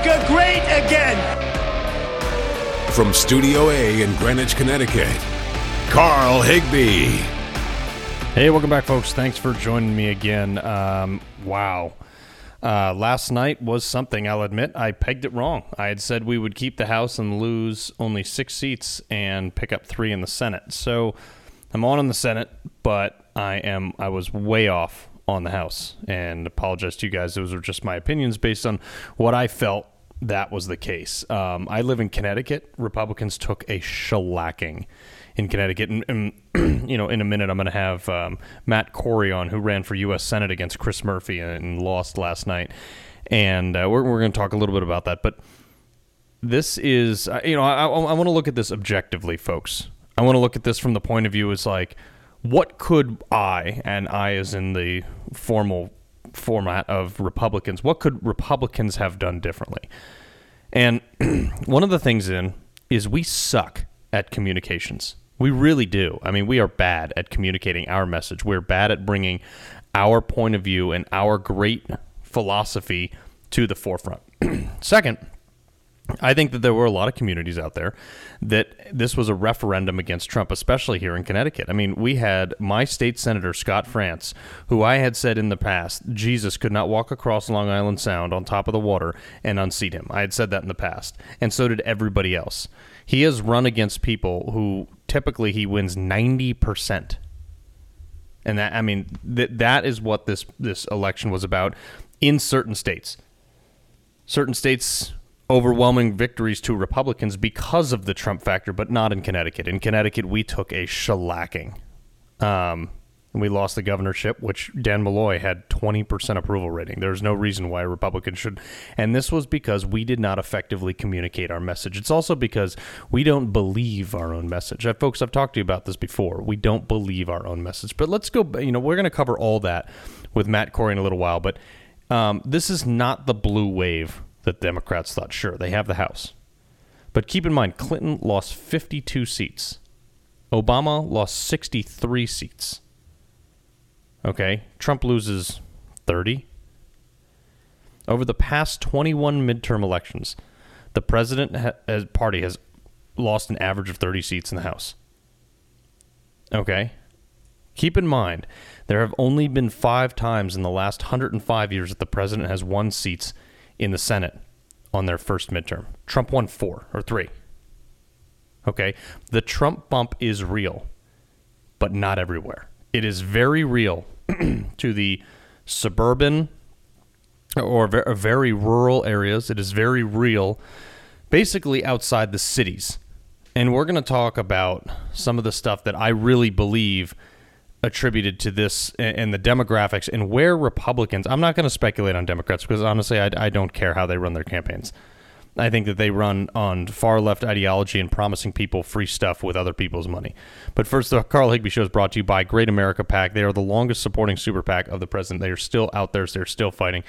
America great again. From Studio A in Greenwich, Connecticut, Carl Higbie. Hey, welcome back, folks. Thanks for joining me again. Um, wow. Uh, last night was something, I'll admit. I pegged it wrong. I had said we would keep the House and lose only six seats and pick up three in the Senate. So I'm on in the Senate, but I am I was way off on the House and apologize to you guys. Those are just my opinions based on what I felt that was the case. Um, I live in Connecticut. Republicans took a shellacking in Connecticut. And, and you know, in a minute, I'm going to have um, Matt Corey on, who ran for U.S. Senate against Chris Murphy and lost last night. And uh, we're, we're going to talk a little bit about that. But this is, uh, you know, I, I want to look at this objectively, folks. I want to look at this from the point of view as like, what could I, and I is in the formal format of Republicans, what could Republicans have done differently? And one of the things in is we suck at communications. We really do. I mean, we are bad at communicating our message. We're bad at bringing our point of view and our great philosophy to the forefront. Second, I think that there were a lot of communities out there that this was a referendum against Trump, especially here in Connecticut. I mean, we had my state senator, Scott Frantz, who I had said in the past, Jesus could not walk across Long Island Sound on top of the water and unseat him. I had said that in the past. And so did everybody else. He has run against people who typically he wins 90%. And that, I mean, that that is what this, this election was about in certain states. Certain states overwhelming victories to Republicans because of the Trump factor, but not in Connecticut. In Connecticut, we took a shellacking. Um, we lost the governorship, which Dan Malloy had 20% approval rating. There's no reason why a Republican should. And this was because we did not effectively communicate our message. It's also because we don't believe our own message. Uh, folks, I've talked to you about this before. We don't believe our own message. But let's go, you know, we're going to cover all that with Matt Corey in a little while. But um, this is not the blue wave that Democrats thought, sure, they have the House. But keep in mind, Clinton lost 52 seats. Obama lost 63 seats. Okay, Trump loses 30. Over the past 21 midterm elections, the president ha- party has lost an average of 30 seats in the House. Okay? Keep in mind, there have only been five times in the last 105 years that the president has won seats in the Senate on their first midterm. Trump won four or three. Okay. The Trump bump is real, but not everywhere. It is very real to the suburban or very rural areas. It is very real, basically outside the cities. And we're going to talk about some of the stuff that I really believe attributed to this and the demographics and where Republicans. I'm not going to speculate on Democrats because honestly, I, I don't care how they run their campaigns. I think that they run on far left ideology and promising people free stuff with other people's money. But first, the Carl Higbie Show is brought to you by Great America PAC. They are the longest supporting super PAC of the president. They are still out there. They're still fighting.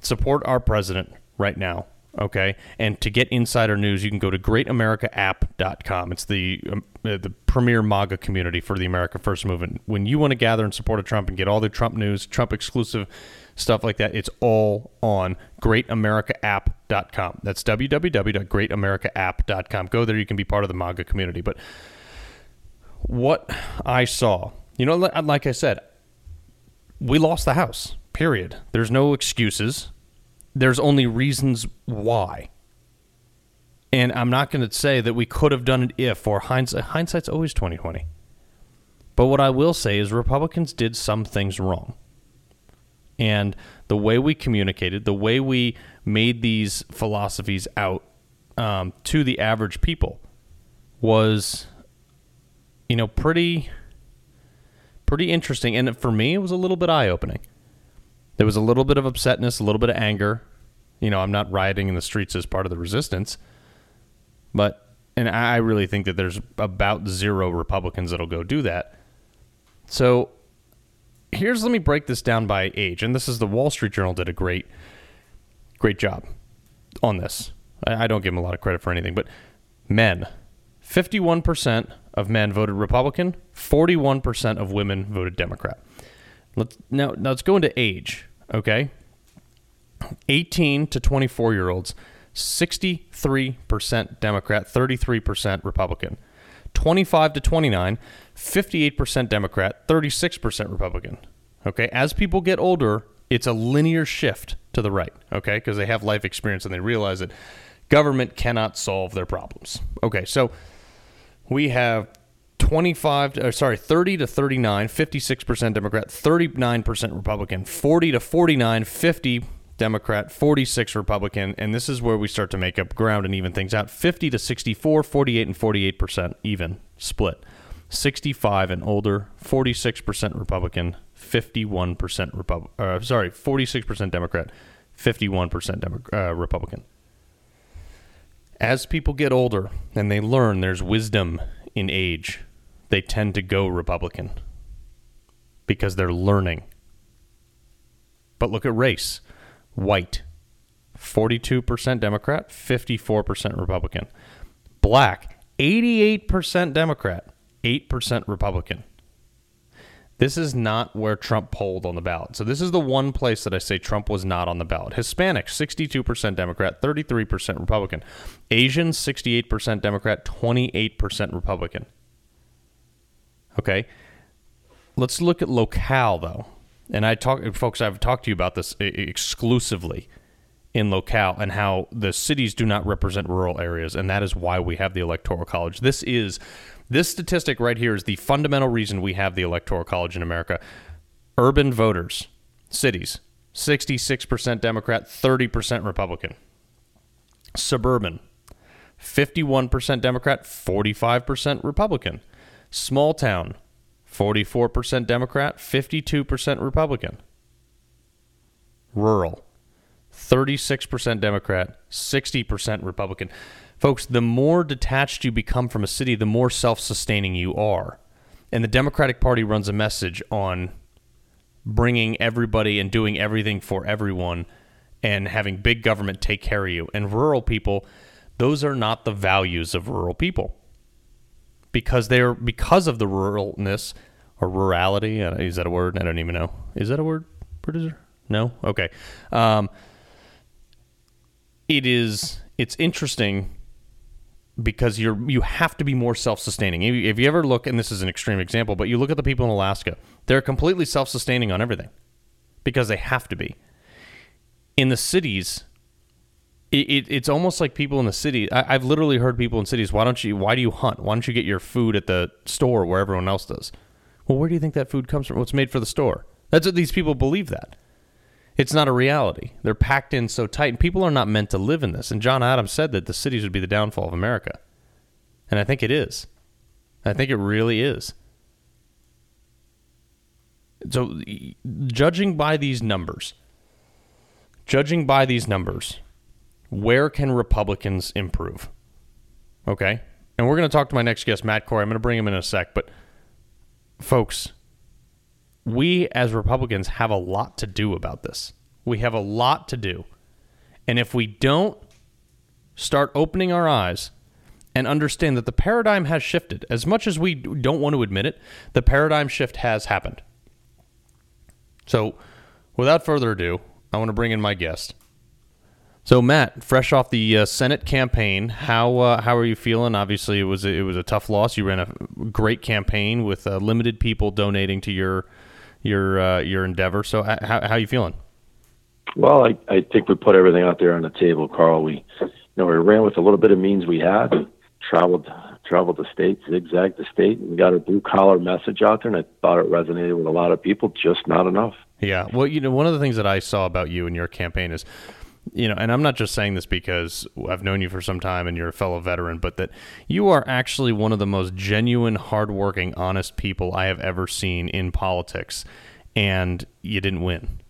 Support our president right now. Okay. And to get insider news, you can go to greatamericaapp.com. It's the um, uh, the premier MAGA community for the America First movement. When you want to gather and support a Trump and get all the Trump news, Trump exclusive stuff like that, it's all on greatamericaapp.com. That's www.greatamericaapp.com. Go there. You can be part of the MAGA community. But what I saw, you know, like I said, we lost the House, period. There's no excuses there's only reasons why. And I'm not going to say that we could have done it if or hindsight. Hindsight's always 2020. But what I will say is Republicans did some things wrong. And the way we communicated, the way we made these philosophies out um, to the average people was, you know, pretty, pretty interesting. And for me, it was a little bit eye opening. There was a little bit of upsetness, a little bit of anger. You know, I'm not rioting in the streets as part of the resistance, but and I really think that there's about zero Republicans that'll go do that. So here's let me break this down by age, and this is the Wall Street Journal did a great, great job on this. I, I don't give them a lot of credit for anything, but men, 51% of men voted Republican, 41% of women voted Democrat. Let's now, now let's go into age. Okay, 18 to 24 year olds, 63% Democrat, 33% Republican. 25 to 29, 58% Democrat, 36% Republican. Okay, as people get older, it's a linear shift to the right, okay, because they have life experience and they realize that government cannot solve their problems. Okay, so we have 25 to, or sorry 30 to 39 56% democrat 39% republican 40 to 49 50 democrat 46 republican and this is where we start to make up ground and even things out. 50 to 64 48 and 48% even split. 65 and older 46% republican 51% republican uh, sorry 46% democrat 51% Demo- uh, republican. As people get older and they learn there's wisdom in age, they tend to go Republican because they're learning. But look at race white, 42% Democrat, 54% Republican. Black, 88% Democrat, 8% Republican. This is not where Trump polled on the ballot. So this is the one place that I say Trump was not on the ballot. Hispanic, 62% Democrat, 33% Republican. Asian, 68% Democrat, 28% Republican. Okay. Let's look at locale though. And I talk folks I've talked to you about this exclusively in locale and how the cities do not represent rural areas and that is why we have the electoral college. This is this statistic right here is the fundamental reason we have the Electoral College in America. Urban voters, cities, 66% Democrat, 30% Republican. Suburban, 51% Democrat, 45% Republican. Small town, 44% Democrat, 52% Republican. Rural, 36% Democrat, 60% Republican. Folks, the more detached you become from a city, the more self sustaining you are. And the Democratic Party runs a message on bringing everybody and doing everything for everyone and having big government take care of you. And rural people, those are not the values of rural people. Because they're because of the ruralness or rurality. Uh, is that a word? I don't even know. Is that a word, producer? No. Okay. Um, it is. It's interesting because you're you have to be more self-sustaining. If you, if you ever look, and this is an extreme example, but you look at the people in Alaska, they're completely self-sustaining on everything because they have to be. In the cities, it, it, it's almost like people in the city. I, I've literally heard people in cities, "Why don't you? Why do you hunt? Why don't you get your food at the store where everyone else does?" Well, where do you think that food comes from? What's made for the store? That's what these people believe that. It's not a reality. They're packed in so tight, and people are not meant to live in this. And John Adams said that the cities would be the downfall of America. And I think it is. I think it really is. So, judging by these numbers, judging by these numbers, where can Republicans improve? Okay. And we're going to talk to my next guest, Matt Corey. I'm going to bring him in a sec. But, folks, we as Republicans have a lot to do about this. We have a lot to do. And if we don't start opening our eyes and understand that the paradigm has shifted, as much as we don't want to admit it, the paradigm shift has happened. So, without further ado, I want to bring in my guest. So, Matt, fresh off the uh, Senate campaign, how uh, how are you feeling? Obviously, it was a, it was a tough loss. You ran a great campaign with uh, limited people donating to your your uh, your endeavor. So how how are you feeling? Well, I, I think we put everything out there on the table, Carl. We you know we ran with a little bit of means we had, traveled traveled the state, zigzagged the state, and got a blue collar message out there, and I thought it resonated with a lot of people. Just not enough. Yeah. Well, you know, one of the things that I saw about you and your campaign is you know, and I'm not just saying this because I've known you for some time and you're a fellow veteran, but that you are actually one of the most genuine, hardworking, honest people I have ever seen in politics, and you didn't win.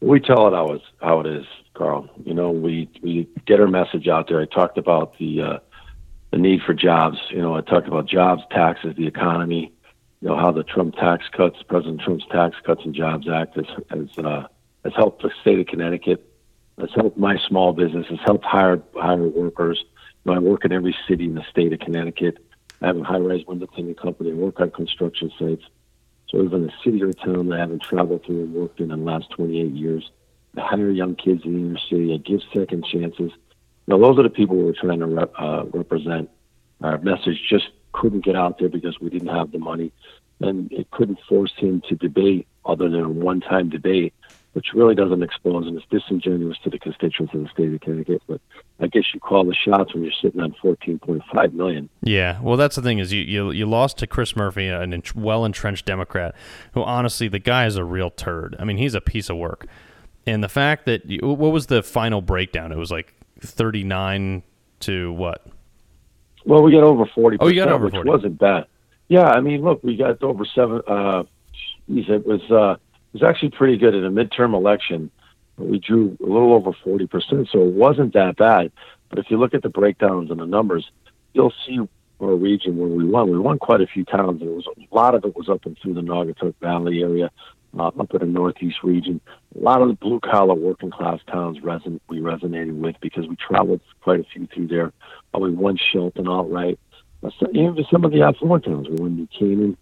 We tell it how it's how it is, Carl. You know, we we get our message out there. I talked about the uh, the need for jobs. You know, I talked about jobs, taxes, the economy. You know how the Trump tax cuts, President Trump's Tax Cuts and Jobs Act, has, has uh, has helped the state of Connecticut. Has helped my small business. Has helped hire hire workers. You know, I work in every city in the state of Connecticut. I have a high-rise window cleaning company. I work on construction sites. So even a city or town that I haven't traveled through and worked in in the last 28 years. I hire young kids in the inner city, give second chances. Now, those are the people we're trying to rep, uh, represent. Our message just couldn't get out there because we didn't have the money, and it couldn't force him to debate other than a one-time debate which really doesn't expose and is disingenuous to the constituents of the state of Connecticut. But I guess you call the shots when you're sitting on 14.5 million. Yeah, well, that's the thing is you you, you lost to Chris Murphy, an well entrenched Democrat, who honestly the guy is a real turd. I mean, he's a piece of work. And the fact that you, what was the final breakdown? It was like 39 to what? Well, we got over 40. Oh, you got over 40. Which wasn't bad. Yeah, I mean, look, we got over seven. Uh, geez, it was. Uh, was actually pretty good in a midterm election. We drew a little over 40%, so it wasn't that bad. But if you look at the breakdowns and the numbers, you'll see our region where we won. We won quite a few towns. There was a lot of it was up and through the Naugatuck Valley area, uh, up in the Northeast region. A lot of the blue collar working class towns reson- we resonated with because we traveled quite a few through there. Uh, we won Shelton outright. Uh, so, even some of the affluent towns, we won New Canaan,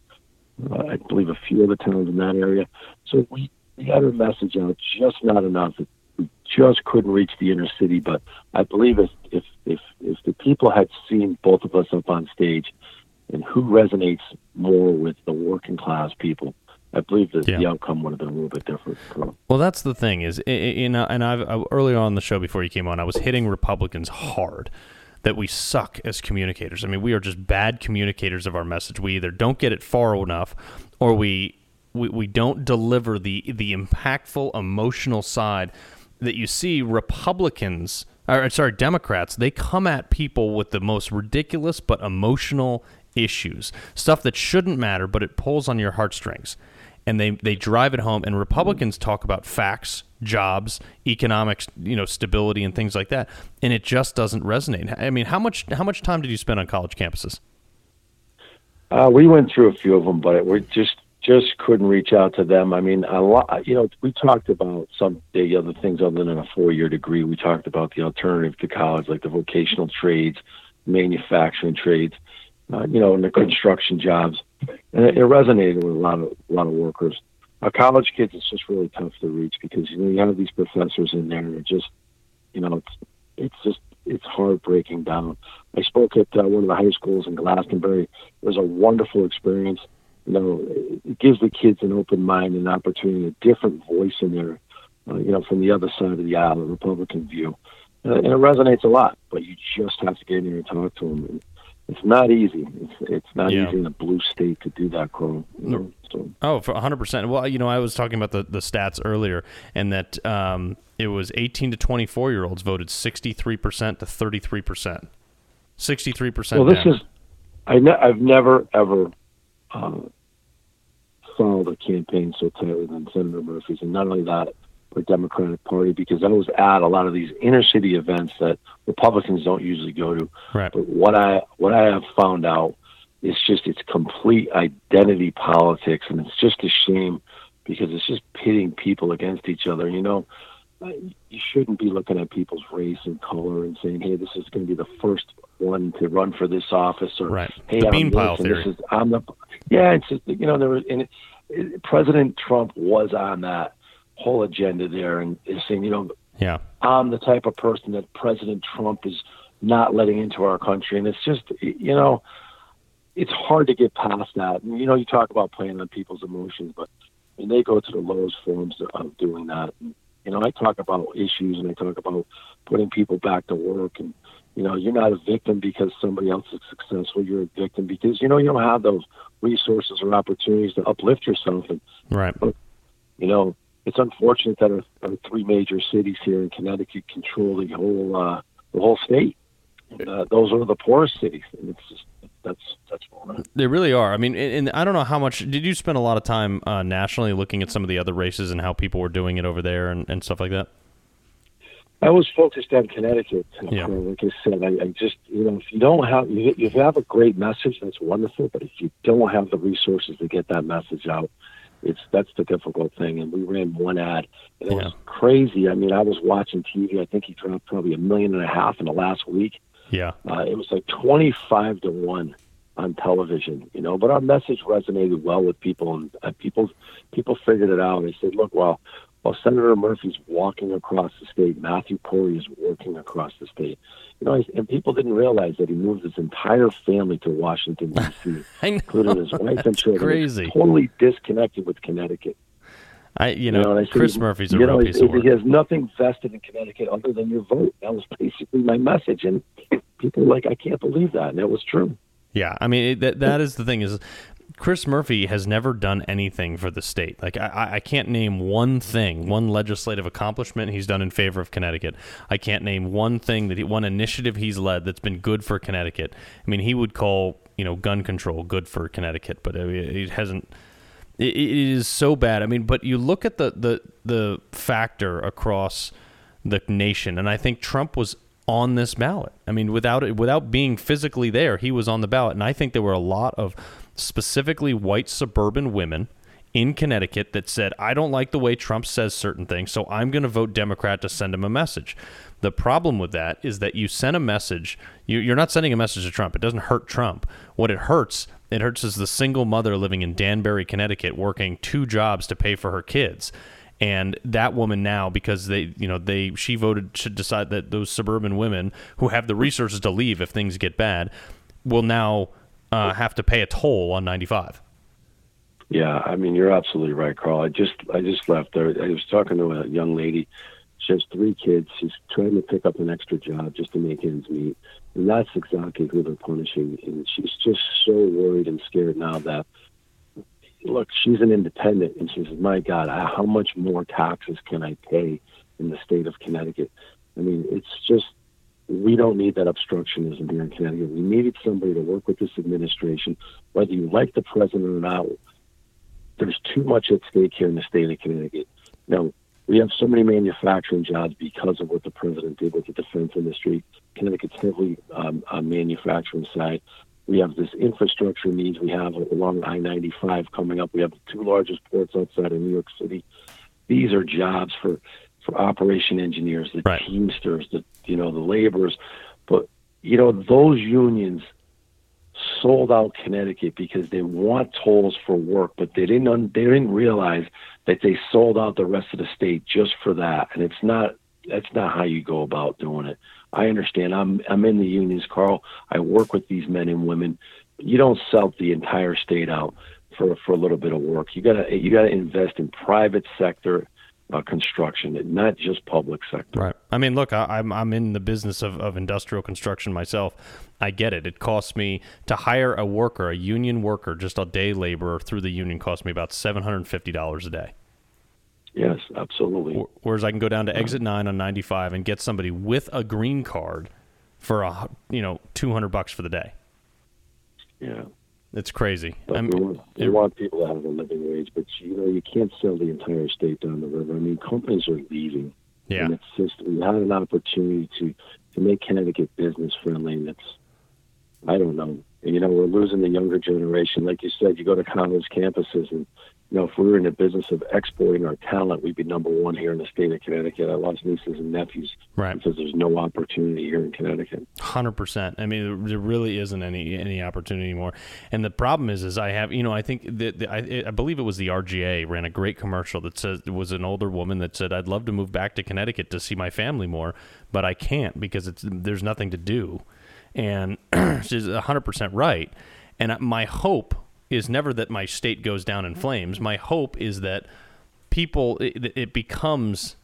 uh, I believe a few other towns in that area. So we, we got our message out, just not enough. We just couldn't reach the inner city. But I believe if if if, if the people had seen both of us up on stage, and who resonates more with the working class people, I believe that yeah. the outcome would have been a little bit different. Well, that's the thing is, in, and I've earlier on the show before you came on, I was hitting Republicans hard that we suck as communicators. I mean, we are just bad communicators of our message. We either don't get it far enough, or we we, we don't deliver the the impactful emotional side that you see Republicans or sorry Democrats they come at people with the most ridiculous but emotional issues stuff that shouldn't matter but it pulls on your heartstrings and they they drive it home and Republicans talk about facts jobs, economics, you know, stability and things like that, and it just doesn't resonate. I mean, how much how much time did you spend on college campuses? Uh, we went through a few of them, but we just just couldn't reach out to them. I mean, a lot. You know, we talked about some the other things other than a four year degree. We talked about the alternative to college, like the vocational trades, manufacturing trades, uh, you know, and the construction jobs, and it, it resonated with a lot of a lot of workers uh, college kids, it's just really tough to reach because you know you have these professors in there and it just you know it's it's just it's heartbreaking down. I spoke at uh, one of the high schools in Glastonbury. It was a wonderful experience. You know, it gives the kids an open mind and opportunity, a different voice in there. Uh, you know, from the other side of the aisle, the Republican view, uh, and it resonates a lot. But you just have to get in there and talk to them. And, it's not easy. It's it's not yeah. easy in a blue state to do that. You so. Oh, for 100. percent Well, you know, I was talking about the, the stats earlier, and that um, it was 18 to 24 year olds voted 63 percent to 33 percent. 63 percent. Well, this down. is I ne- I've never ever uh, followed a campaign so tightly than Senator Murphy's, and not only that, or Democratic Party because I was at a lot of these inner city events that Republicans don't usually go to. Right. But what I what I have found out is just it's complete identity politics, and it's just a shame because it's just pitting people against each other. You know, uh, you shouldn't be looking at people's race and color and saying, "Hey, this is going to be the first one to run for this office," or right. "Hey, the I'm bean pile this, theory." This is, I'm the yeah. It's just you know there was and it, President Trump was on that whole agenda there and is saying, you know, yeah, I'm the type of person that President Trump is not letting into our country, and it's just, you know, it's hard to get past that. And you know, you talk about playing on people's emotions, but when they go to the lowest forms of doing that, you know, I talk about issues and I talk about putting people back to work. And you know you're not a victim because somebody else is successful. You're a victim because you know you don't have those resources or opportunities to uplift yourself and right. but you know it's unfortunate that our, our, three major cities here in Connecticut control the whole uh, the whole state. And, uh, those are the poorest cities, and it's just that's that's wrong. They really are. I mean, and I don't know how much did you spend a lot of time uh, nationally looking at some of the other races and how people were doing it over there and, and stuff like that. I was focused on Connecticut. Yeah. Like I said, I, I just you know if you don't have you, you have a great message, that's wonderful. But if you don't have the resources to get that message out, it's that's the difficult thing. And we ran one ad, and it yeah. was crazy. I mean, I was watching TV. I think he dropped probably a million and a half in the last week. Yeah, uh, it was like twenty five to one on television, you know. But our message resonated well with people, and uh, people people figured it out. They said, "Look, well, while Senator Murphy's walking across the state, Matthew Corey is working across the state. You know, and people didn't realize that he moved his entire family to Washington D.C., including his wife and children. Crazy, totally disconnected with Connecticut. I, you know, you know Chris Murphy's a you know, piece of work. He has nothing vested in Connecticut other than your vote. That was basically my message, and people were like, I can't believe that, and it was true. Yeah, I mean it, that that is the thing is Chris Murphy has never done anything for the state. Like I, I can't name one thing, one legislative accomplishment he's done in favor of Connecticut. I can't name one thing that he, one initiative he's led that's been good for Connecticut. I mean, he would call you know gun control good for Connecticut, but uh, it hasn't. it is so bad. I mean, but you look at the the the factor across the nation, and I think Trump was on this ballot. I mean, without it, without being physically there, he was on the ballot, and I think there were a lot of specifically white suburban women in Connecticut that said, I don't like the way Trump says certain things, so I'm going to vote Democrat to send him a message. The problem with that is that you send a message, you, are not sending a message to Trump. It doesn't hurt Trump. What it hurts, it hurts is the single mother living in Danbury, Connecticut, working two jobs to pay for her kids. And that woman now, because they, you know, they, she voted should decide that those suburban women who have the resources to leave if things get bad will now uh, have to pay a toll on 95. Yeah, I mean you're absolutely right, Carl. I just I just left there. I was talking to a young lady. She has three kids. She's trying to pick up an extra job just to make ends meet, and that's exactly who they're punishing. And she's just so worried and scared now that look, she's an independent, and she says, "My God, how much more taxes can I pay in the state of Connecticut?" I mean, it's just we don't need that obstructionism here in Connecticut. We needed somebody to work with this administration, whether you like the president or not. There's too much at stake here in the state of Connecticut. Now, we have so many manufacturing jobs because of what the president did with the defense industry. Connecticut's heavily um, on manufacturing side. We have this infrastructure needs. We have along I-95 coming up. We have the two largest ports outside of New York City. These are jobs for for operation engineers, the right. teamsters, the you know the laborers, but you know those unions sold out Connecticut because they want tolls for work, but they didn't un- they didn't realize that they sold out the rest of the state just for that, and it's not that's not how you go about doing it. I understand. I'm I'm in the unions, Carl. I work with these men and women. You don't sell the entire state out for for a little bit of work. You gotta you gotta invest in private sector uh, construction, and not just public sector. Right. I mean, look, I, am I'm, I'm in the business of, of industrial construction myself. I get it. It costs me to hire a worker, a union worker, just a day laborer through the union, costs me about seven hundred and fifty dollars a day. Yes, absolutely. Whereas I can go down to exit nine on ninety five and get somebody with a green card for a you know two hundred bucks for the day. Yeah. It's crazy. we, want, we want people to have a living wage, but you know you can't sell the entire state down the river. I mean, companies are leaving. Yeah, and it's just we had an opportunity to to make Connecticut business friendly, and it's I don't know. You know, we're losing the younger generation. Like you said, you go to college campuses and you know, if we were in the business of exporting our talent, we'd be number one here in the state of Connecticut. I lost nieces and nephews right. because there's no opportunity here in Connecticut. Hundred percent. I mean, there really isn't any any opportunity anymore. And the problem is, is I have, you know, I think that I, I believe it was the RGA ran a great commercial that says it was an older woman that said, "I'd love to move back to Connecticut to see my family more, but I can't because it's there's nothing to do." And she's hundred percent right. And my hope is never that my state goes down in flames. My hope is that people it, it, becomes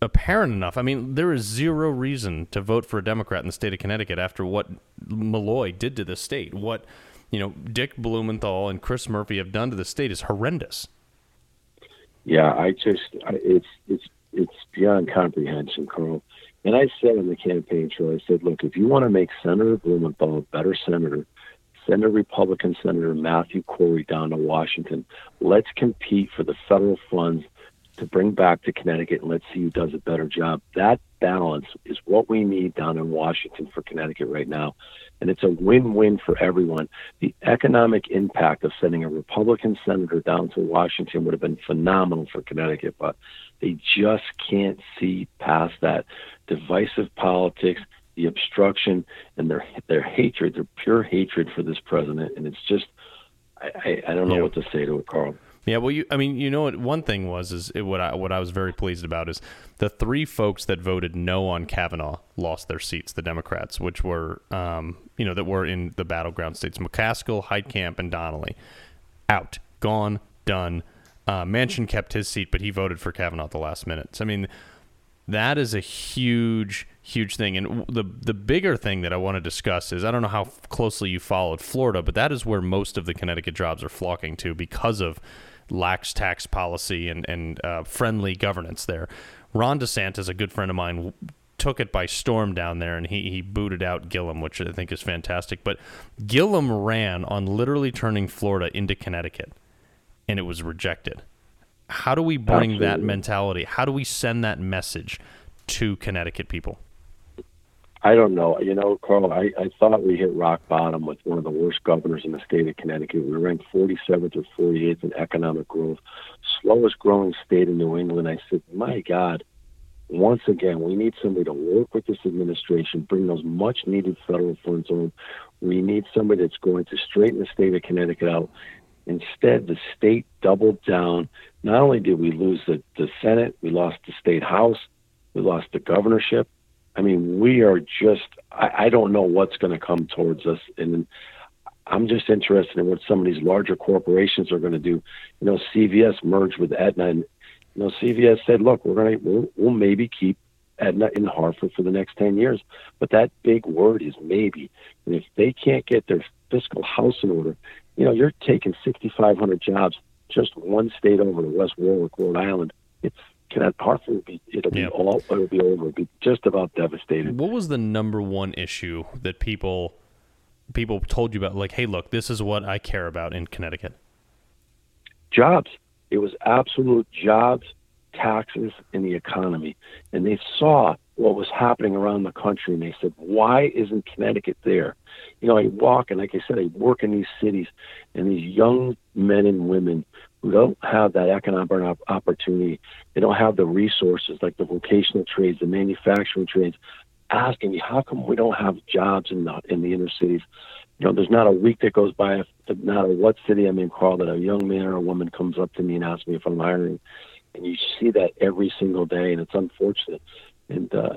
apparent enough. I mean, there is zero reason to vote for a Democrat in the state of Connecticut after what Malloy did to the state. What you know, Dick Blumenthal and Chris Murphy have done to the state is horrendous. Yeah, I just it's it's it's beyond comprehension, Carl. And I said in the campaign trail, I said, look, if you want to make Senator Blumenthal a better senator, A Republican Senator Matthew Corey down to Washington. Let's compete for the federal funds to bring back to Connecticut and let's see who does a better job. That balance is what we need down in Washington for Connecticut right now. And it's a win win for everyone. The economic impact of sending a Republican senator down to Washington would have been phenomenal for Connecticut, but they just can't see past that. Divisive politics, the obstruction and their their hatred, their pure hatred for this president, and it's just I, I, I don't know yeah. what to say to it, Carl. Yeah, well, you, I mean, you know what? One thing was is it, what I what I was very pleased about is the three folks that voted no on Kavanaugh lost their seats. The Democrats, which were, um, you know, that were in the battleground states: McCaskill, Heitkamp, and Donnelly, out, gone, done. Uh, Manchin kept his seat, but he voted for Kavanaugh at the last minute. So, I mean, that is a huge, huge thing. And the the bigger thing that I want to discuss is I don't know how closely you followed Florida, but that is where most of the Connecticut jobs are flocking to because of lax tax policy and and uh, friendly governance there. Ron DeSantis, a good friend of mine, took it by storm down there, and he he booted out Gillum, which I think is fantastic. But Gillum ran on literally turning Florida into Connecticut, and it was rejected. How do we bring Absolutely. that mentality? How do we send that message to Connecticut people? I don't know. You know, Carl, I, I thought we hit rock bottom with one of the worst governors in the state of Connecticut. We ranked 47th or 48th in economic growth, slowest growing state in New England. I said, my God, once again, we need somebody to work with this administration, bring those much needed federal funds home. We need somebody that's going to straighten the state of Connecticut out. Instead, the state doubled down. Not only did we lose the, the Senate, we lost the state house, we lost the governorship I mean, we are just, I, I don't know what's going to come towards us. And I'm just interested in what some of these larger corporations are going to do. You know, CVS merged with Aetna, and, you know, CVS said, look, we're going to, we'll, we'll maybe keep Aetna in Hartford for the next 10 years. But that big word is maybe. And if they can't get their fiscal house in order, you know, you're taking 6,500 jobs just one state over to West Warwick, Rhode Island. It's Connecticut Hartford will be it'll be all it'll be over. It'll be just about devastated. What was the number one issue that people people told you about? Like, hey, look, this is what I care about in Connecticut. Jobs. It was absolute jobs, taxes, and the economy. And they saw what was happening around the country, and they said, "Why isn't Connecticut there?" You know, I walk and, like I said, I work in these cities, and these young men and women who don't have that economic opportunity, they don't have the resources like the vocational trades, the manufacturing trades, asking me, how come we don't have jobs in the in the inner cities? You know, there's not a week that goes by, no matter what city I'm in, Carl, that a young man or a woman comes up to me and asks me if I'm hiring. And you see that every single day, and it's unfortunate. And uh,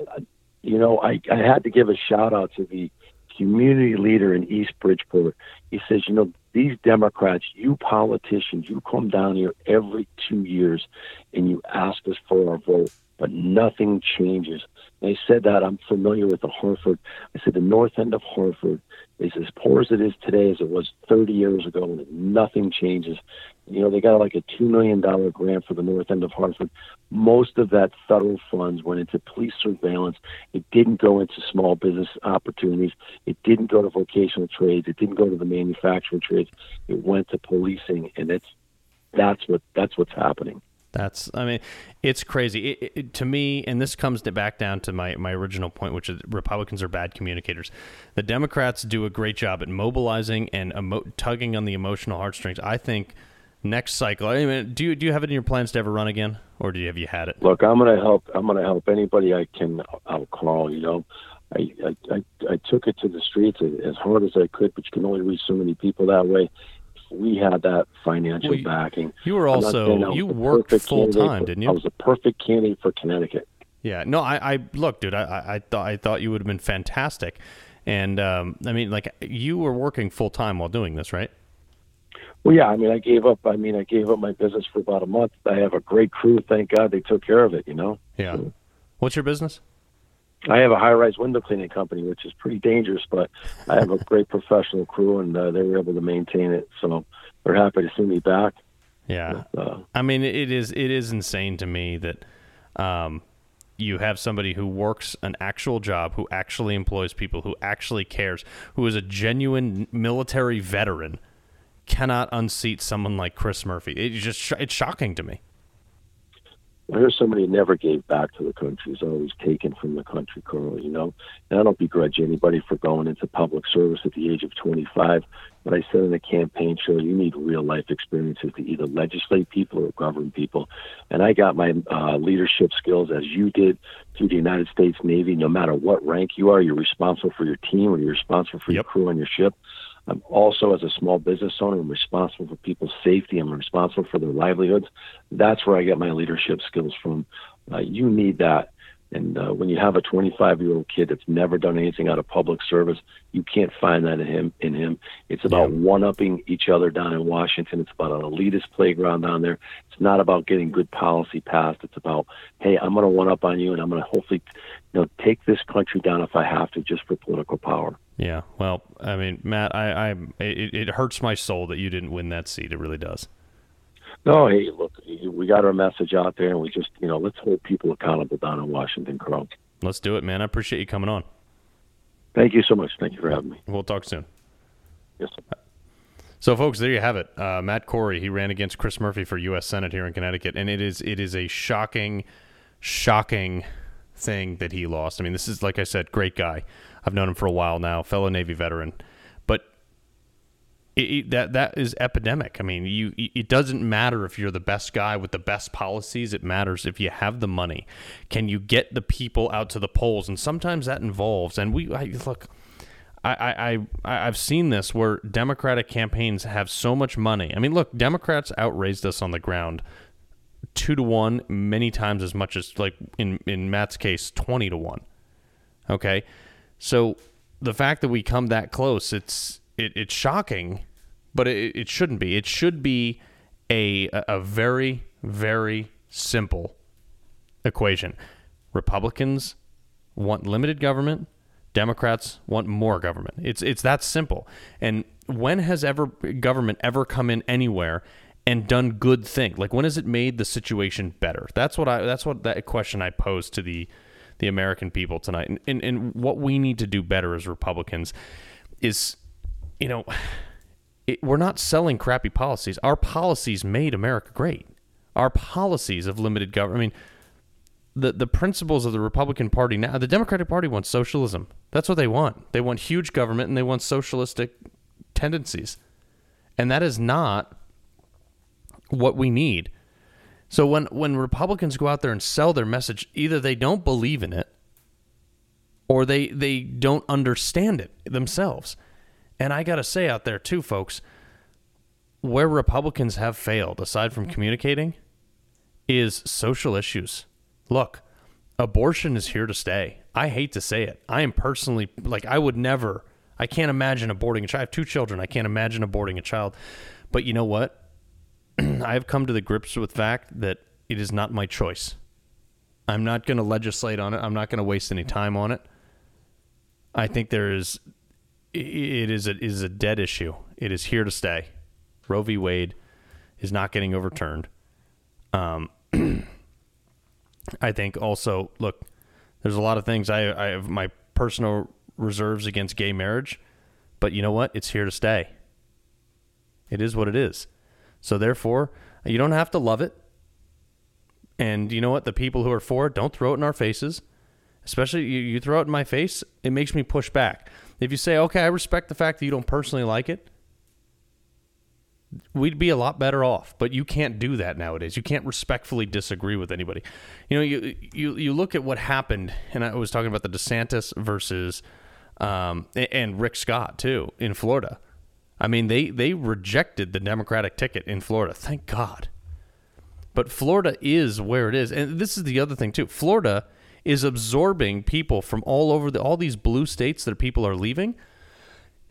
you know, I I had to give a shout out to the community leader in East Bridgeport. He says, you know, these Democrats, you politicians, you come down here every two years and you ask us for our vote, but nothing changes. I said that I'm familiar with the Hartford. I said the north end of Hartford is as poor as it is today as it was 30 years ago, and nothing changes. You know, they got like a $2 million grant for the north end of Hartford. Most of that federal funds went into police surveillance. It didn't go into small business opportunities. It didn't go to vocational trades. It didn't go to the manufacturing trades. It went to policing, and it's that's what that's what's happening. That's, I mean, it's crazy. It, it, to me, and this comes back down to my, my original point, which is Republicans are bad communicators. The Democrats do a great job at mobilizing and emo- tugging on the emotional heartstrings. I think next cycle. I mean, do you do you have it in your plans to ever run again, or do you have you had it? Look, I'm going to help. I'm going to help anybody I can. I'll call. You know, I I I took it to the streets as hard as I could, but you can only reach so many people that way we had that financial well, backing. You were also you worked full time, didn't you? I was a perfect candidate for Connecticut. Yeah, no, I, I look, dude, I, I thought I thought you would have been fantastic, and um, I mean, like you were working full time while doing this, right? Well, yeah, I mean, I gave up. I mean, I gave up my business for about a month. I have a great crew. Thank God they took care of it. You know. Yeah. So, What's your business? I have a high-rise window cleaning company, which is pretty dangerous, but I have a great professional crew, and uh, they were able to maintain it. So they're happy to see me back. Yeah, but, uh, I mean, it is it is insane to me that um, you have somebody who works an actual job, who actually employs people, who actually cares, who is a genuine military veteran, cannot unseat someone like Chris Murphy. It's just it's shocking to me. I hear somebody never gave back to the country, is always taken from the country, Carl, you know. And I don't begrudge anybody for going into public service at the age of 25, but I said in the campaign show, you need real life experiences to either legislate people or govern people. And I got my uh, leadership skills as you did through the United States Navy. No matter what rank you are, you're responsible for your team or you're responsible for yep. your crew on your ship. I'm also, as a small business owner, I'm responsible for people's safety. I'm responsible for their livelihoods. That's where I get my leadership skills from. Uh, you need that and uh, when you have a 25 year old kid that's never done anything out of public service, you can't find that in him. In him, it's about yeah. one upping each other down in Washington. It's about an elitist playground down there. It's not about getting good policy passed. It's about, hey, I'm going to one up on you, and I'm going to hopefully, you know, take this country down if I have to, just for political power. Yeah, well, I mean, Matt, I, I it, it hurts my soul that you didn't win that seat. It really does. No, hey, look, we got our message out there, and we just, you know, let's hold people accountable down in Washington, Carl. Let's do it, man. I appreciate you coming on. Thank you so much. Thank you for having me. We'll talk soon. Yes. Sir. So, folks, there you have it. Uh, Matt Corey. He ran against Chris Murphy for U.S. Senate here in Connecticut, and it is it is a shocking, shocking thing that he lost. I mean, this is like I said, great guy. I've known him for a while now, fellow Navy veteran it, it, that that is epidemic. I mean, you it doesn't matter if you're the best guy with the best policies. It matters if you have the money. Can you get the people out to the polls? And sometimes that involves. And we I, look. I, I, I've seen this where Democratic campaigns have so much money. I mean, look, Democrats outraised us on the ground two to one, many times as much as, like in, in Matt's case, 20 to one. Okay. So the fact that we come that close, it's, it, it's shocking but it, it shouldn't be. It should be a a very very simple equation. Republicans want limited government. Democrats want more government. It's it's that simple. And when has ever government ever come in anywhere and done good thing? Like when has it made the situation better? That's what I that's what that question I posed to the the American people tonight. And and, and what we need to do better as Republicans is you know it, we're not selling crappy policies. Our policies made America great. Our policies of limited government. I mean, the the principles of the Republican Party now. The Democratic Party wants socialism. That's what they want. They want huge government and they want socialistic tendencies, and that is not what we need. So when when Republicans go out there and sell their message, either they don't believe in it, or they they don't understand it themselves. And I got to say out there, too, folks, where Republicans have failed, aside from communicating, is social issues. Look, abortion is here to stay. I hate to say it. I am personally, like, I would never, I can't imagine aborting a child. I have two children. I can't imagine aborting a child. But you know what? I have come to the grips with fact that it is not my choice. I'm not going to legislate on it. I'm not going to waste any time on it. I think there is it is a it is a dead issue. It is here to stay. Roe v. Wade is not getting overturned. Um, I think also, look, there's a lot of things I I have my personal reserves against gay marriage, but you know what? It's here to stay. It is what it is. So therefore, you don't have to love it. And you know what? The people who are for it, don't throw it in our faces. Especially you, you throw it in my face, it makes me push back. If you say, okay, I respect the fact that you don't personally like it, we'd be a lot better off. But you can't do that nowadays. You can't respectfully disagree with anybody. You know, you you you look at what happened, and I was talking about the DeSantis versus um, and Rick Scott too in Florida. I mean, they they rejected the Democratic ticket in Florida. Thank God. But Florida is where it is, and this is the other thing too. Florida is absorbing people from all over the, all these blue states that people are leaving.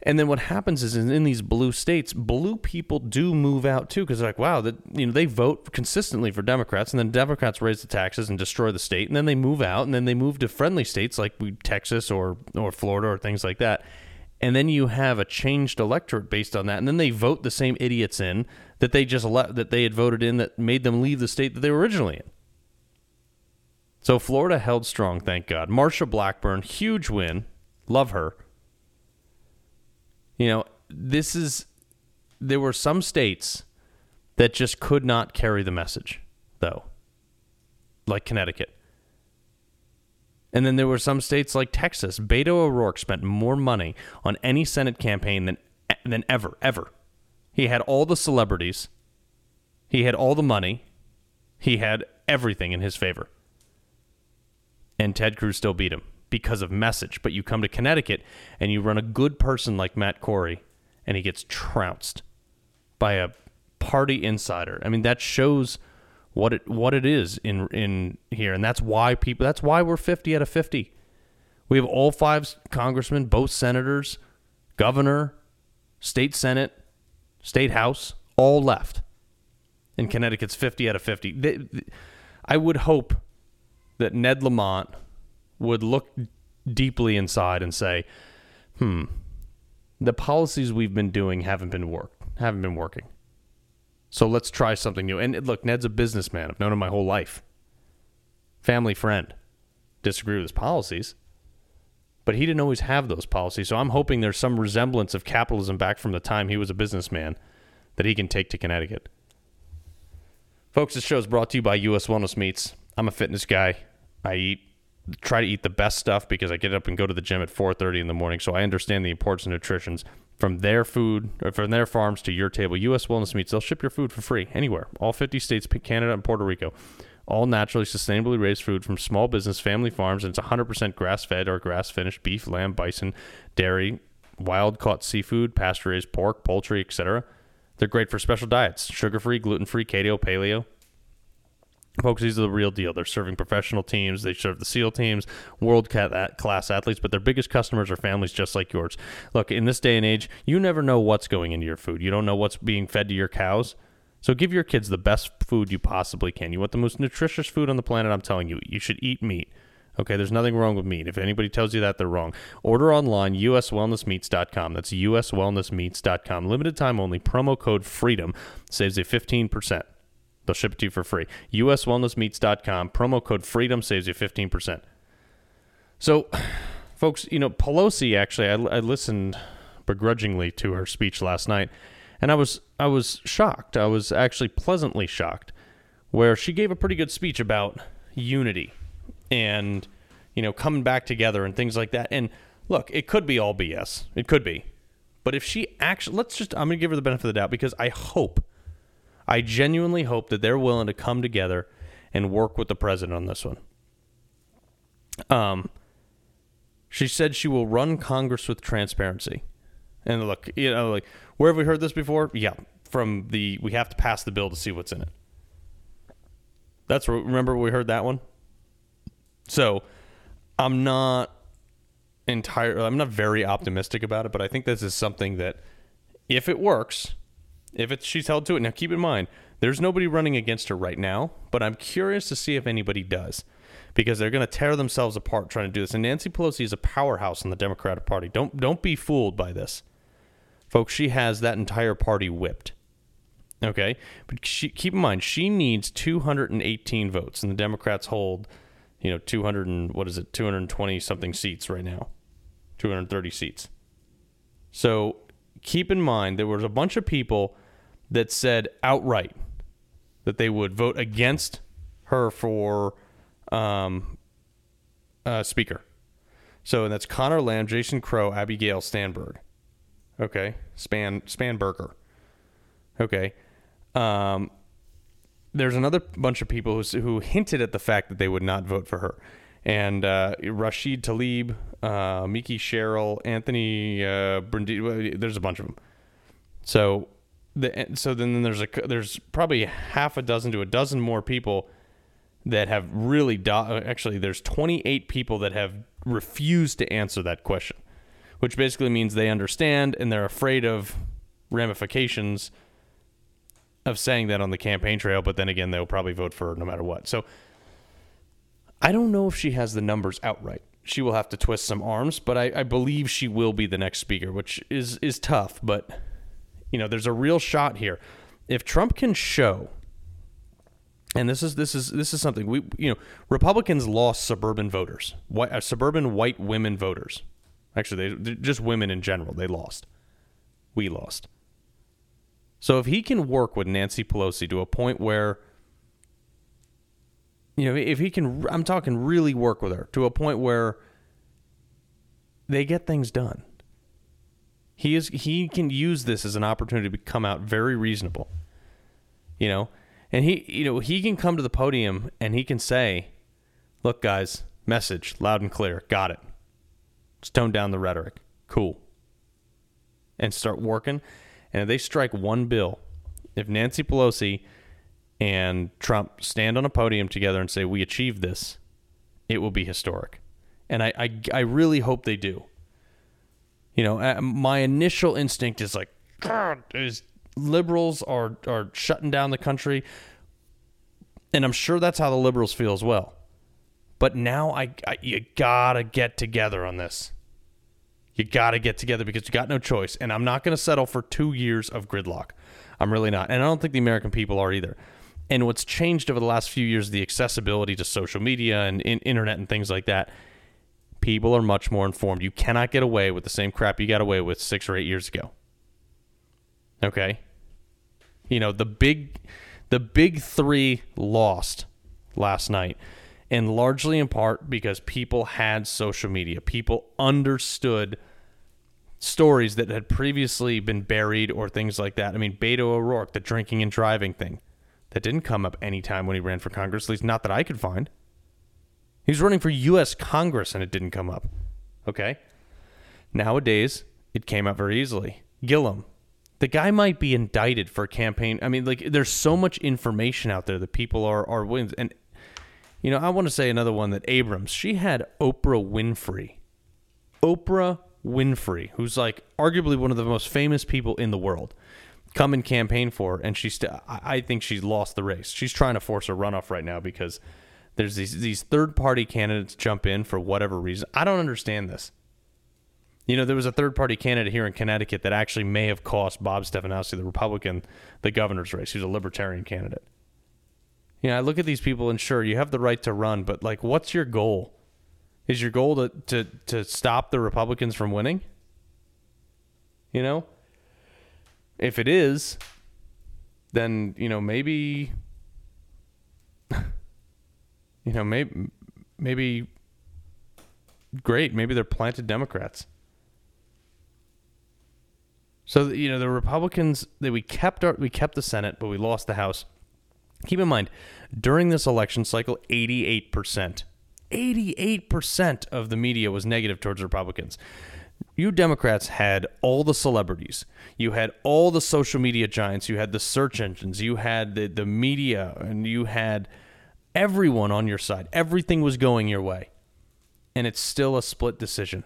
And then what happens is in, in these blue states, blue people do move out too because they're like, wow, that you know they vote consistently for Democrats, and then Democrats raise the taxes and destroy the state, and then they move out, and then they move to friendly states like Texas or or Florida or things like that. And then you have a changed electorate based on that, and then they vote the same idiots in that they just that they had voted in that made them leave the state that they were originally in. So Florida held strong, thank God. Marsha Blackburn, huge win. Love her. You know, this is there were some states that just could not carry the message, though. Like Connecticut. And then there were some states like Texas. Beto O'Rourke spent more money on any Senate campaign than than ever, ever. He had all the celebrities. He had all the money. He had everything in his favor and Ted Cruz still beat him because of message. But you come to Connecticut and you run a good person like Matt Corey, and he gets trounced by a party insider. I mean, that shows what it what it is in in here, and that's why people. That's why we're fifty out of fifty. We have all five congressmen, both senators, governor, state senate, state house, all left. And Connecticut's fifty out of fifty. They, they, I would hope that Ned Lamont would look deeply inside and say, "Hmm, the policies we've been doing haven't been work haven't been working. So let's try something new." And look, Ned's a businessman. I've known him my whole life. Family friend. Disagree with his policies, but he didn't always have those policies. So I'm hoping there's some resemblance of capitalism back from the time he was a businessman that he can take to Connecticut. Folks, this show is brought to you by U.S. Wellness Meats. I'm a fitness guy. I eat try to eat the best stuff because I get up and go to the gym at 4:30 in the morning, so I understand the importance of nutrition. From their food, or from their farms to your table, U.S. Wellness Meats, they'll ship your food for free anywhere. All 50 states, Canada, and Puerto Rico. All naturally, sustainably raised food from small business family farms, and it's 100% grass fed or grass finished beef, lamb, bison, dairy, wild caught seafood, pasture raised pork, poultry, etc. They're great for special diets sugar free, gluten free, keto, paleo. Folks, these are the real deal. They're serving professional teams. They serve the SEAL teams, world class athletes, but their biggest customers are families just like yours. Look, in this day and age, you never know what's going into your food. You don't know what's being fed to your cows. So give your kids the best food you possibly can. You want the most nutritious food on the planet. I'm telling you, you should eat meat. Okay, there's nothing wrong with meat. If anybody tells you that, they're wrong. Order online, uswellnessmeats.com. That's uswellnessmeats.com. Limited time only. Promo code FREEDOM saves a 15%. They'll ship it to you for free. uswellnessmeats.com. Promo code FREEDOM saves you 15%. So, folks, you know, Pelosi actually, I, I listened begrudgingly to her speech last night, and I was I was shocked. I was actually pleasantly shocked, where she gave a pretty good speech about unity and you know coming back together and things like that. And look, it could be all BS. It could be, but if she actually, let's just I'm gonna give her the benefit of the doubt because I hope, I genuinely hope that they're willing to come together and work with the president on this one. Um, she said she will run Congress with transparency. And look, you know, like where have we heard this before? Yeah, from the we have to pass the bill to see what's in it. That's remember we heard that one. So I'm not entirely, I'm not very optimistic about it, but I think this is something that if it works, if it's she's held to it. Now keep in mind, there's nobody running against her right now, but I'm curious to see if anybody does. Because they're going to tear themselves apart trying to do this. And Nancy Pelosi is a powerhouse in the Democratic Party. Don't don't be fooled by this. Folks, she has that entire party whipped. Okay? But she, keep in mind, she needs 218 votes, and the Democrats hold you know 200 and what is it 220 something seats right now 230 seats so keep in mind there was a bunch of people that said outright that they would vote against her for um, uh, speaker. So and that's connor lamb jason crow abigail stanberg. Okay. Span spanberger. Okay. Um, there's another bunch of people who, who hinted at the fact that they would not vote for her. And uh, Rashid Tlaib, uh, Mikie Sherrill, Anthony uh, Brindisi, there's a bunch of them. So, the, so then there's a there's probably half a dozen to a dozen more people that have really actually there's 28 people that have refused to answer that question, which basically means they understand and they're afraid of ramifications of saying that on the campaign trail, but then again, they'll probably vote for her no matter what. So I don't know if she has the numbers outright. She will have to twist some arms, but I, I believe she will be the next speaker, which is is tough. But you know, there's a real shot here. If Trump can show, and this is this is this is something we you know Republicans lost suburban voters, uh, suburban white women voters. Actually, they just women in general. They lost. We lost. So if he can work with Nancy Pelosi to a point where you know, if he can I'm talking really work with her to a point where they get things done. He is he can use this as an opportunity to come out very reasonable. You know, and he you know, he can come to the podium and he can say, "Look guys, message loud and clear. Got it. Tone down the rhetoric. Cool." and start working. And if they strike one bill, if Nancy Pelosi and Trump stand on a podium together and say, We achieved this, it will be historic. And I, I, I really hope they do. You know, uh, my initial instinct is like, God, is liberals are, are shutting down the country. And I'm sure that's how the liberals feel as well. But now I, I you gotta get together on this. You gotta get together because you got no choice. And I'm not gonna settle for two years of gridlock. I'm really not. And I don't think the American people are either. And what's changed over the last few years, the accessibility to social media and in, internet and things like that. People are much more informed. You cannot get away with the same crap you got away with six or eight years ago. Okay. You know, the big the big three lost last night. And largely in part because people had social media. People understood stories that had previously been buried or things like that. I mean, Beto O'Rourke, the drinking and driving thing, that didn't come up any time when he ran for Congress, at least not that I could find. He was running for U.S. Congress and it didn't come up. Okay? Nowadays, it came up very easily. Gillum. The guy might be indicted for campaign. I mean, like, there's so much information out there that people are, are wins. And, you know, I want to say another one that Abrams, she had Oprah Winfrey. Oprah Winfrey, who's like arguably one of the most famous people in the world, come and campaign for her, and she's st- I think she's lost the race. She's trying to force a runoff right now because there's these these third party candidates jump in for whatever reason. I don't understand this. You know, there was a third party candidate here in Connecticut that actually may have cost Bob Stefanowski, the Republican, the governor's race. He's a libertarian candidate. You know, I look at these people and sure, you have the right to run, but like, what's your goal? Is your goal to, to, to stop the Republicans from winning? You know? If it is, then, you know, maybe you know, maybe maybe great, maybe they're planted Democrats. So you know, the Republicans that we kept our, we kept the Senate, but we lost the House. Keep in mind, during this election cycle, 88% 88% of the media was negative towards Republicans. You Democrats had all the celebrities. You had all the social media giants. You had the search engines. You had the, the media. And you had everyone on your side. Everything was going your way. And it's still a split decision.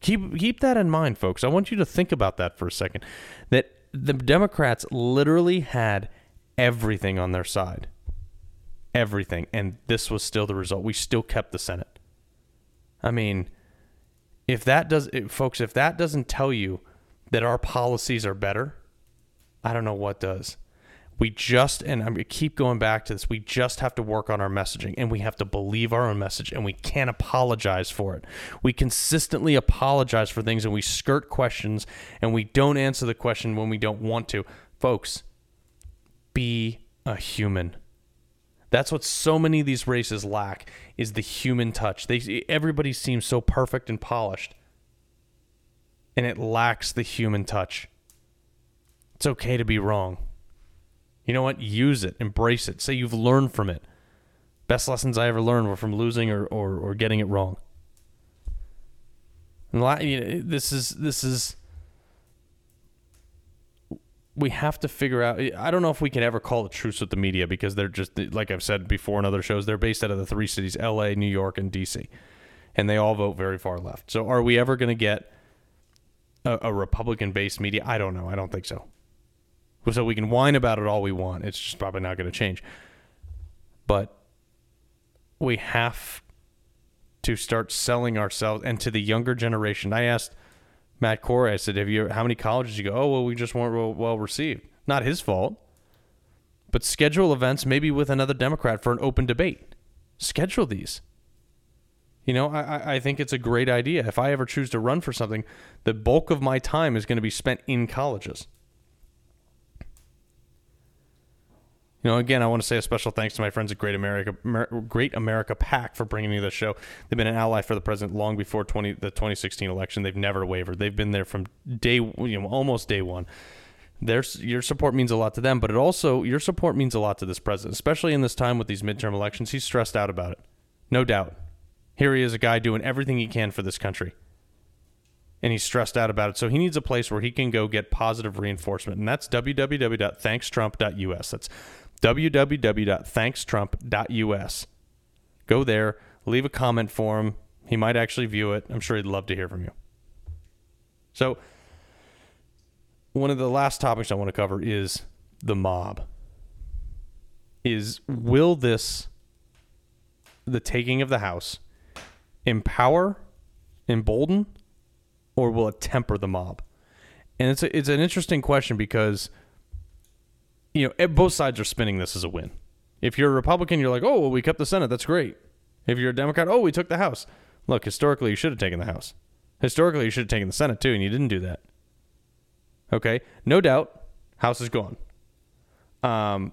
Keep, keep that in mind, folks. I want you to think about that for a second. That the Democrats literally had everything on their side everything, and this was still the result. We still kept the Senate. I mean, if that does, folks, if that doesn't tell you that our policies are better, I don't know what does. We just, and to keep going back to this, we just have to work on our messaging and we have to believe our own message and we can't apologize for it. We consistently apologize for things and we skirt questions and we don't answer the question when we don't want to. Folks, be a human. That's what so many of these races lack is the human touch. They everybody seems so perfect and polished. And it lacks the human touch. It's okay to be wrong. You know what? Use it, embrace it. Say you've learned from it. Best lessons I ever learned were from losing or, or, or getting it wrong. And this is this is we have to figure out. I don't know if we can ever call a truce with the media because they're just like I've said before in other shows. They're based out of the three cities: L.A., New York, and D.C., and they all vote very far left. So, are we ever going to get a, a Republican-based media? I don't know. I don't think so. So we can whine about it all we want. It's just probably not going to change. But we have to start selling ourselves and to the younger generation. I asked Matt Corey. I said, "Have you? How many colleges you go? Oh, well, we just weren't well, well received. Not his fault. But schedule events, maybe with another Democrat for an open debate. Schedule these. You know, I, I think it's a great idea. If I ever choose to run for something, the bulk of my time is going to be spent in colleges. You know, again, I want to say a special thanks to my friends at Great America, Great America PAC for bringing me the show. They've been an ally for the president long before 20, the 2016 election. They've never wavered. They've been there from day, you know, almost day one. Their your support means a lot to them, but it also your support means a lot to this president, especially in this time with these midterm elections. He's stressed out about it, no doubt. Here he is, a guy doing everything he can for this country, and he's stressed out about it. So he needs a place where he can go get positive reinforcement, and that's www.thankstrump.us. That's www.thankstrump.us. Go there, leave a comment for him. He might actually view it. I'm sure he'd love to hear from you. So, one of the last topics I want to cover is the mob. Is will this, the taking of the House, empower, embolden, or will it temper the mob? And it's a, it's an interesting question because you know both sides are spinning this as a win. If you're a Republican, you're like, oh, well, we kept the Senate. That's great. If you're a Democrat, oh, we took the House. Look, historically, you should have taken the House. Historically, you should have taken the Senate too, and you didn't do that. Okay, no doubt, House is gone. Um,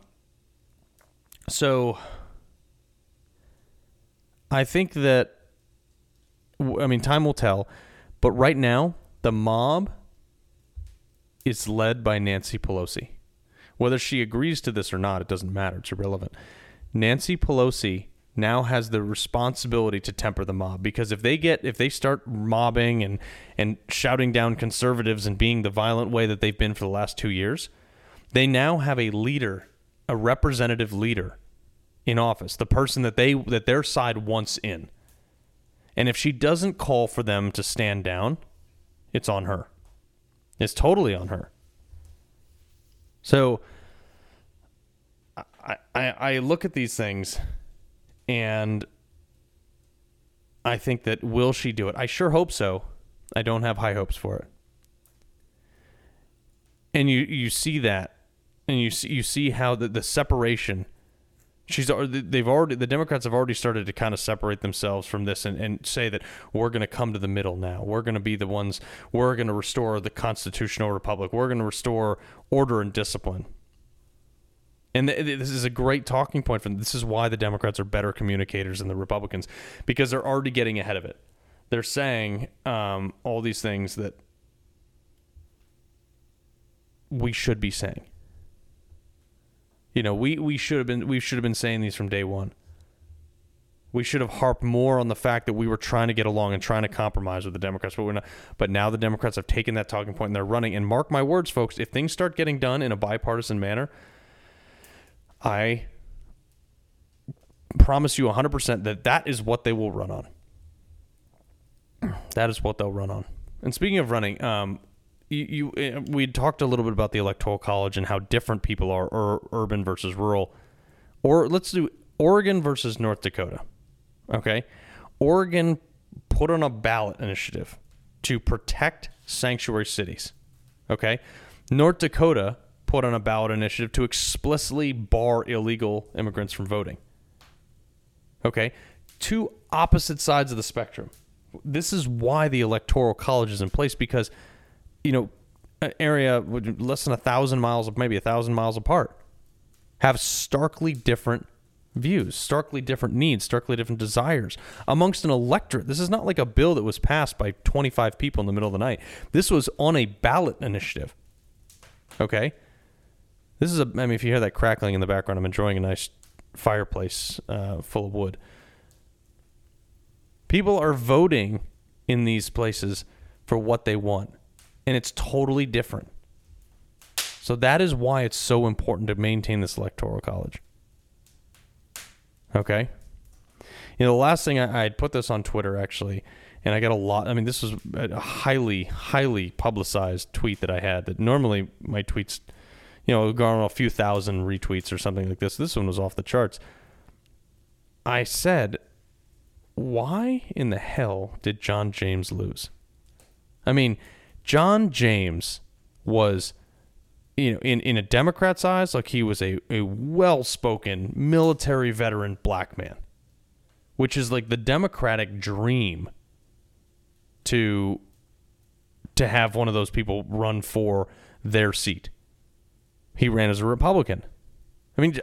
so I think that I mean time will tell, but right now the mob is led by Nancy Pelosi. Whether she agrees to this or not, it doesn't matter. It's irrelevant. Nancy Pelosi now has the responsibility to temper the mob because if they get if they start mobbing and and shouting down conservatives and being the violent way that they've been for the last 2 years they now have a leader a representative leader in office the person that they that their side wants in and if she doesn't call for them to stand down it's on her it's totally on her so I, I, I look at these things and I think that will she do it? I sure hope so. I don't have high hopes for it. And you you see that, and you see you see how the the separation. She's they've already the Democrats have already started to kind of separate themselves from this and, and say that we're going to come to the middle now. We're going to be the ones. We're going to restore the constitutional republic. We're going to restore order and discipline. And th- this is a great talking point them. This is why the Democrats are better communicators than the Republicans because they're already getting ahead of it. They're saying um, all these things that we should be saying. You know, we, we should have been we should have been saying these from day one. We should have harped more on the fact that we were trying to get along and trying to compromise with the Democrats, but we're not. But now the Democrats have taken that talking point and they're running. And mark my words, folks, if things start getting done in a bipartisan manner, I promise you 100% that that is what they will run on. That is what they'll run on. And speaking of running, um, you, you eh, we talked a little bit about the electoral college and how different people are, ur- urban versus rural. Or let's do Oregon versus North Dakota. Okay, Oregon put on a ballot initiative to protect sanctuary cities. Okay, North Dakota put on a ballot initiative to explicitly bar illegal immigrants from voting. Okay? Two opposite sides of the spectrum. This is why the electoral college is in place because, you know, an area less than a thousand miles, maybe a thousand miles apart, have starkly different views, starkly different needs, starkly different desires amongst an electorate. This is not like a bill that was passed by 25 people in the middle of the night. This was on a ballot initiative. Okay? This is a. I mean, if you hear that crackling in the background, I'm enjoying a nice fireplace uh, full of wood. People are voting in these places for what they want, and it's totally different. So that is why it's so important to maintain this electoral college. Okay. You know, the last thing I, I put this on Twitter actually, and I got a lot. I mean, this was a highly, highly publicized tweet that I had. That normally my tweets you know, garner a few thousand retweets or something like this. This one was off the charts. I said, why in the hell did John James lose? I mean, John James was, you know, in, in a Democrat's eyes, like he was a, a well spoken military veteran black man, which is like the Democratic dream to to have one of those people run for their seat. He ran as a Republican. I mean,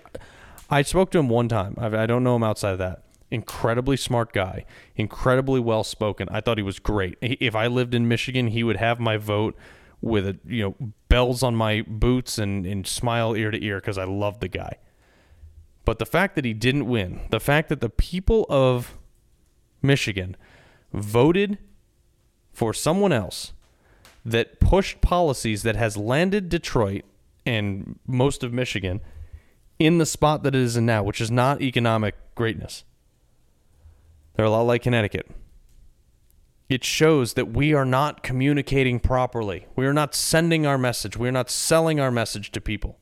I spoke to him one time. I don't know him outside of that. Incredibly smart guy, incredibly well spoken. I thought he was great. If I lived in Michigan, he would have my vote with a you know bells on my boots and, and smile ear to ear because I love the guy. But the fact that he didn't win, the fact that the people of Michigan voted for someone else that pushed policies that has landed Detroit and most of Michigan in the spot that it is in now, which is not economic greatness. They're a lot like Connecticut. It shows that we are not communicating properly. We are not sending our message. We are not selling our message to people.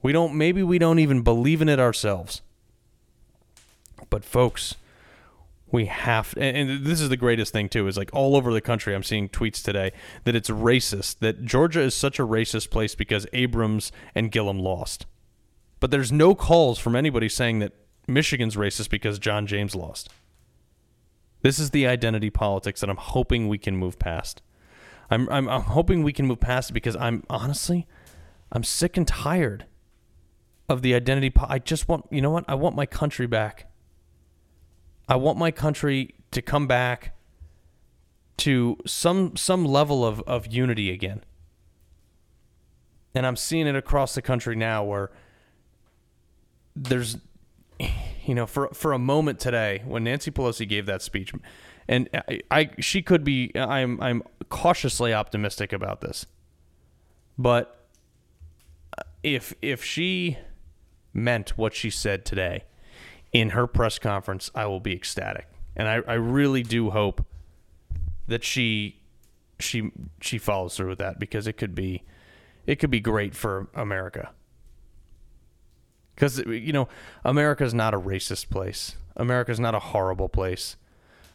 We don't maybe we don't even believe in it ourselves. But folks, we have and, and this is the greatest thing too is like all over the country i'm seeing tweets today that it's racist that georgia is such a racist place because abrams and gillum lost but there's no calls from anybody saying that michigan's racist because john james lost this is the identity politics that i'm hoping we can move past. I'm, I'm, I'm hoping we can move past it because i'm honestly i'm sick and tired of the identity po- i just want you know what? I want my country back. I want my country to come back to some some level of, of unity again. And I'm seeing it across the country now where there's you know, for for a moment today when Nancy Pelosi gave that speech and I, I she could be I'm I'm cautiously optimistic about this. But uh, if if she meant what she said today, in her press conference, I will be ecstatic. And I, I really do hope that she she she follows through with that because it could be it could be great for America. Because you know, America is not a racist place. America is not a horrible place.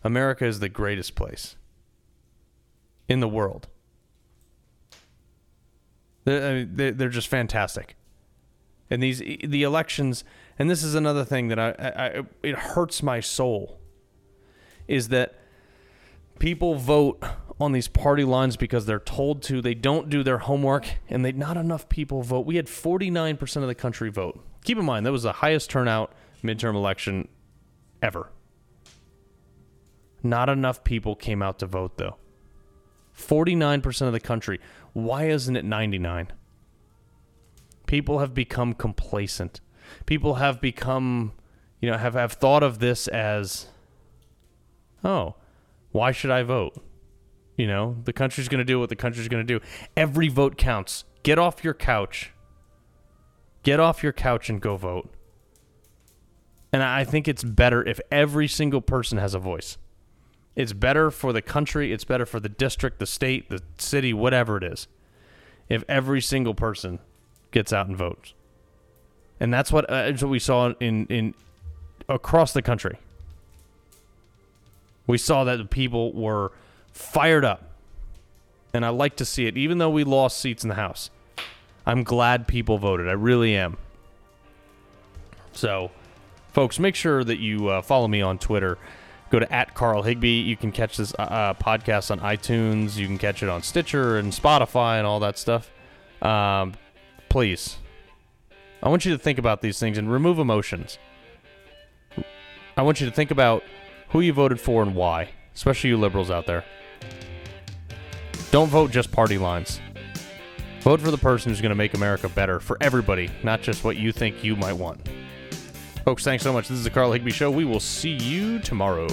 America is the greatest place in the world. They're, they're just fantastic. And these the elections and this is another thing that I, I, it hurts my soul is that people vote on these party lines because they're told to they don't do their homework and they not enough people vote we had 49% of the country vote keep in mind that was the highest turnout midterm election ever not enough people came out to vote though 49% of the country why isn't it 99 people have become complacent people have become, you know, have, have thought of this as, oh, why should I vote? You know, the country's going to do what the country's going to do. Every vote counts. Get off your couch. Get off your couch and go vote. And I think it's better if every single person has a voice. It's better for the country, it's better for the district, the state, the city, whatever it is, if every single person gets out and votes and that's what, uh, what we saw in in across the country. We saw that the people were fired up, and I like to see it. Even though we lost seats in the House, I'm glad people voted. I really am. So, folks, make sure that you uh, follow me on Twitter. Go to at Carl Higbie. You can catch this uh, uh podcast on iTunes. You can catch it on Stitcher and Spotify and all that stuff. Um, please I want you to think about these things and remove emotions. I want you to think about who you voted for and why, especially you liberals out there. Don't vote just party lines. Vote for the person who's going to make America better for everybody, not just what you think you might want. Folks, thanks so much. This is the Carl Higbie Show. We will see you tomorrow.